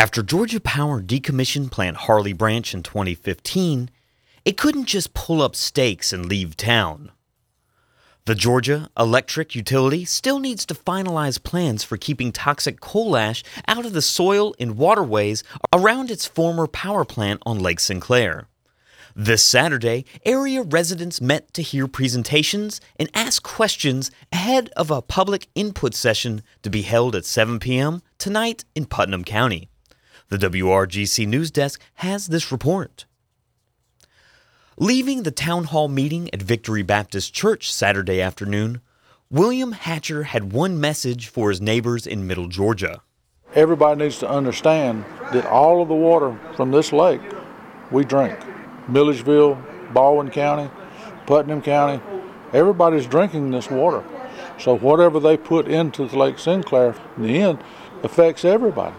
After Georgia Power decommissioned Plant Harllee Branch in 2015, it couldn't just pull up stakes and leave town. The Georgia Electric Utility still needs to finalize plans for keeping toxic coal ash out of the soil and waterways around its former power plant on Lake Sinclair. This Saturday, area residents met to hear presentations and ask questions ahead of a public input session to be held at 7 p.m. tonight in Putnam County. The WRGC News Desk has this report. Leaving the town hall meeting at Victory Baptist Church Saturday afternoon, William Hatcher had one message for his neighbors in Middle Georgia. Everybody needs to understand that all of the water from this lake we drink. Milledgeville, Baldwin County, Putnam County, everybody's drinking this water. So whatever they put into the Lake Sinclair in the end affects everybody.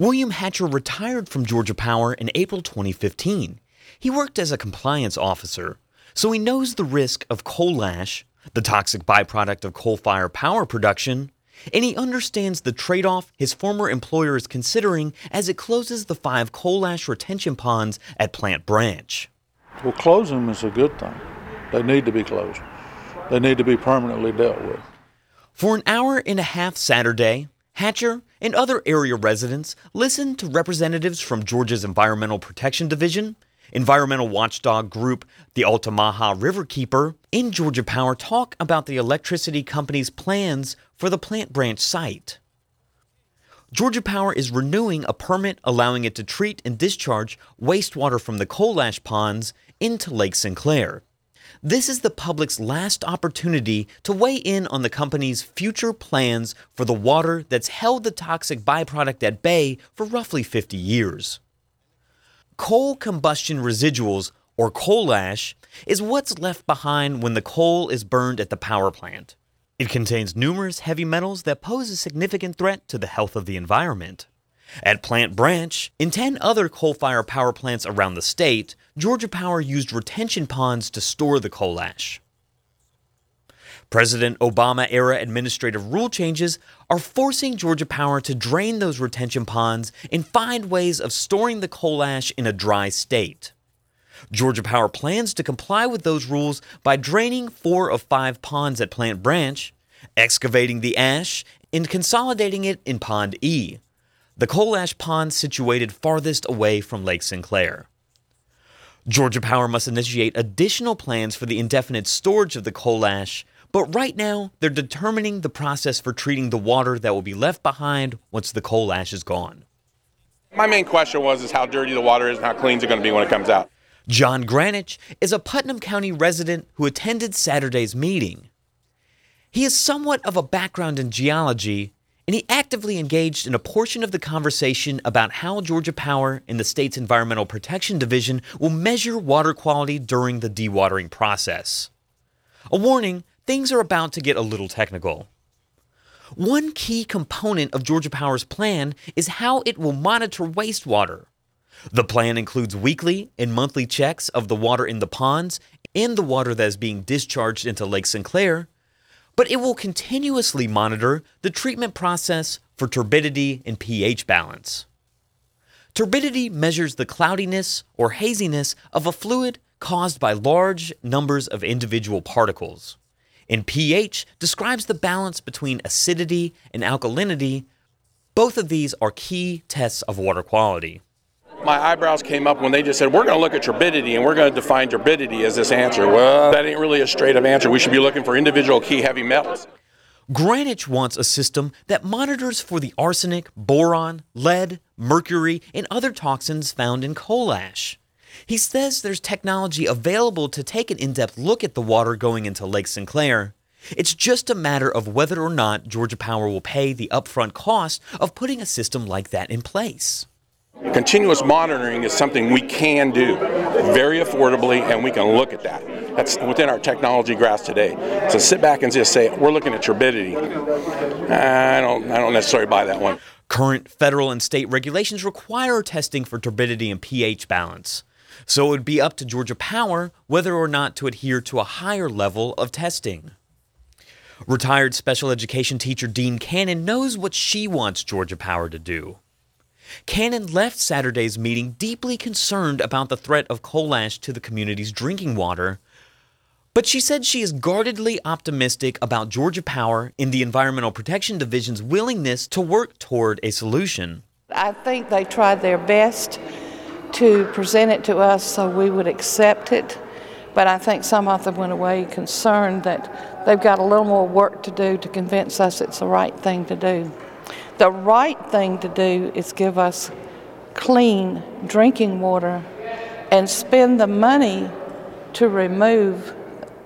William Hatcher retired from Georgia Power in April 2015. He worked as a compliance officer, so he knows the risk of coal ash, the toxic byproduct of coal fired power production, and he understands the trade off his former employer is considering as it closes the five coal ash retention ponds at Plant Branch. Well, closing them is a good thing. They need to be closed, they need to be permanently dealt with. For an hour and a half Saturday, Hatcher and other area residents listened to representatives from Georgia's Environmental Protection Division, environmental watchdog group the Altamaha Riverkeeper, and Georgia Power talk about the electricity company's plans for the Plant Branch site. Georgia Power is renewing a permit allowing it to treat and discharge wastewater from the coal ash ponds into Lake Sinclair. This is the public's last opportunity to weigh in on the company's future plans for the water that's held the toxic byproduct at bay for roughly 50 years. Coal combustion residuals, or coal ash, is what's left behind when the coal is burned at the power plant. It contains numerous heavy metals that pose a significant threat to the health of the environment. At Plant Branch, in 10 other coal fired power plants around the state, Georgia Power used retention ponds to store the coal ash. President Obama era administrative rule changes are forcing Georgia Power to drain those retention ponds and find ways of storing the coal ash in a dry state. Georgia Power plans to comply with those rules by draining four of five ponds at Plant Branch, excavating the ash, and consolidating it in Pond E, the coal ash pond situated farthest away from Lake Sinclair. Georgia Power must initiate additional plans for the indefinite storage of the coal ash, but right now they're determining the process for treating the water that will be left behind once the coal ash is gone. My main question was is how dirty the water is and how clean is it going to be when it comes out. John Granich is a Putnam County resident who attended Saturday's meeting. He has somewhat of a background in geology, and he actively engaged in a portion of the conversation about how Georgia Power and the state's Environmental Protection Division will measure water quality during the dewatering process. A warning things are about to get a little technical. One key component of Georgia Power's plan is how it will monitor wastewater. The plan includes weekly and monthly checks of the water in the ponds and the water that is being discharged into Lake Sinclair, but it will continuously monitor the treatment process for turbidity and pH balance. Turbidity measures the cloudiness or haziness of a fluid caused by large numbers of individual particles. And pH describes the balance between acidity and alkalinity. Both of these are key tests of water quality my eyebrows came up when they just said, We're going to look at turbidity and we're going to define turbidity as this answer. Well, that ain't really a straight up answer. We should be looking for individual key heavy metals. Granich wants a system that monitors for the arsenic, boron, lead, mercury, and other toxins found in coal ash. He says there's technology available to take an in depth look at the water going into Lake Sinclair. It's just a matter of whether or not Georgia Power will pay the upfront cost of putting a system like that in place. Continuous monitoring is something we can do very affordably, and we can look at that. That's within our technology grasp today. So sit back and just say, we're looking at turbidity. I don't, I don't necessarily buy that one. Current federal and state regulations require testing for turbidity and pH balance. So it would be up to Georgia Power whether or not to adhere to a higher level of testing. Retired special education teacher Dean Cannon knows what she wants Georgia Power to do. Cannon left Saturday's meeting deeply concerned about the threat of coal ash to the community's drinking water. But she said she is guardedly optimistic about Georgia Power in the Environmental Protection Division's willingness to work toward a solution. I think they tried their best to present it to us so we would accept it, but I think some of them went away concerned that they've got a little more work to do to convince us it's the right thing to do. The right thing to do is give us clean drinking water and spend the money to remove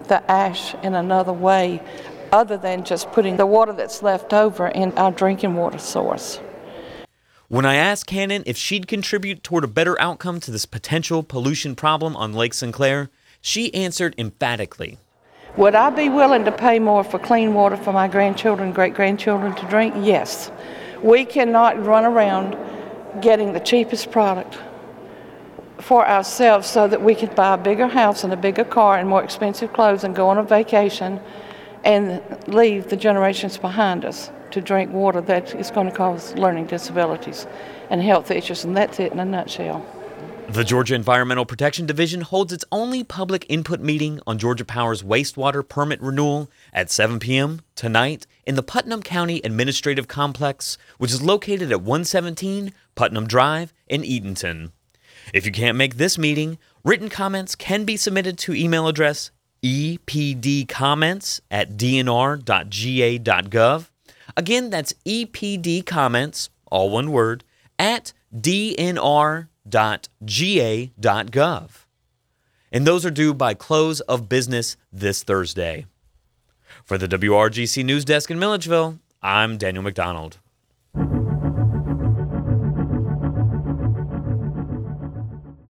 the ash in another way other than just putting the water that's left over in our drinking water source. When I asked Cannon if she'd contribute toward a better outcome to this potential pollution problem on Lake Sinclair, she answered emphatically. Would I be willing to pay more for clean water for my grandchildren, great grandchildren to drink? Yes. We cannot run around getting the cheapest product for ourselves so that we can buy a bigger house and a bigger car and more expensive clothes and go on a vacation and leave the generations behind us to drink water that is going to cause learning disabilities and health issues. And that's it in a nutshell. The Georgia Environmental Protection Division holds its only public input meeting on Georgia Power's wastewater permit renewal at 7 p.m. tonight in the Putnam County Administrative Complex, which is located at 117 Putnam Drive in Eatonton. If you can't make this meeting, written comments can be submitted to email address epdcomments at dnr.ga.gov. Again, that's epdcomments, all one word, at dnr.ga.gov ga.gov. And those are due by close of business this Thursday. For the WRGC News Desk in Milledgeville, I'm Daniel McDonald.